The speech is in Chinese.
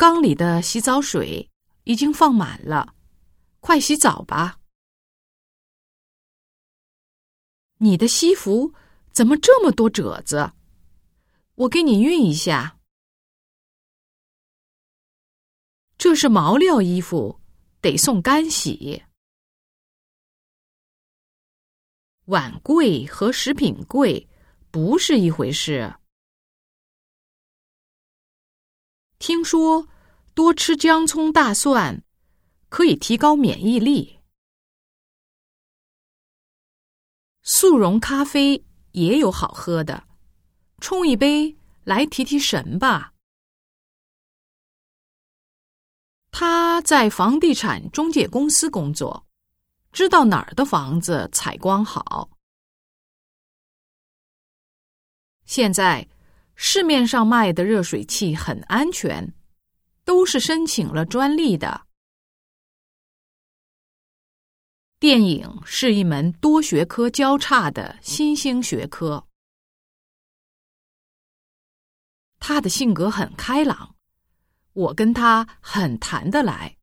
缸里的洗澡水已经放满了，快洗澡吧。你的西服怎么这么多褶子？我给你熨一下。这是毛料衣服，得送干洗。碗柜和食品柜不是一回事。听说多吃姜、葱、大蒜可以提高免疫力。速溶咖啡也有好喝的，冲一杯来提提神吧。他在房地产中介公司工作，知道哪儿的房子采光好。现在市面上卖的热水器很安全，都是申请了专利的。电影是一门多学科交叉的新兴学科。他的性格很开朗，我跟他很谈得来。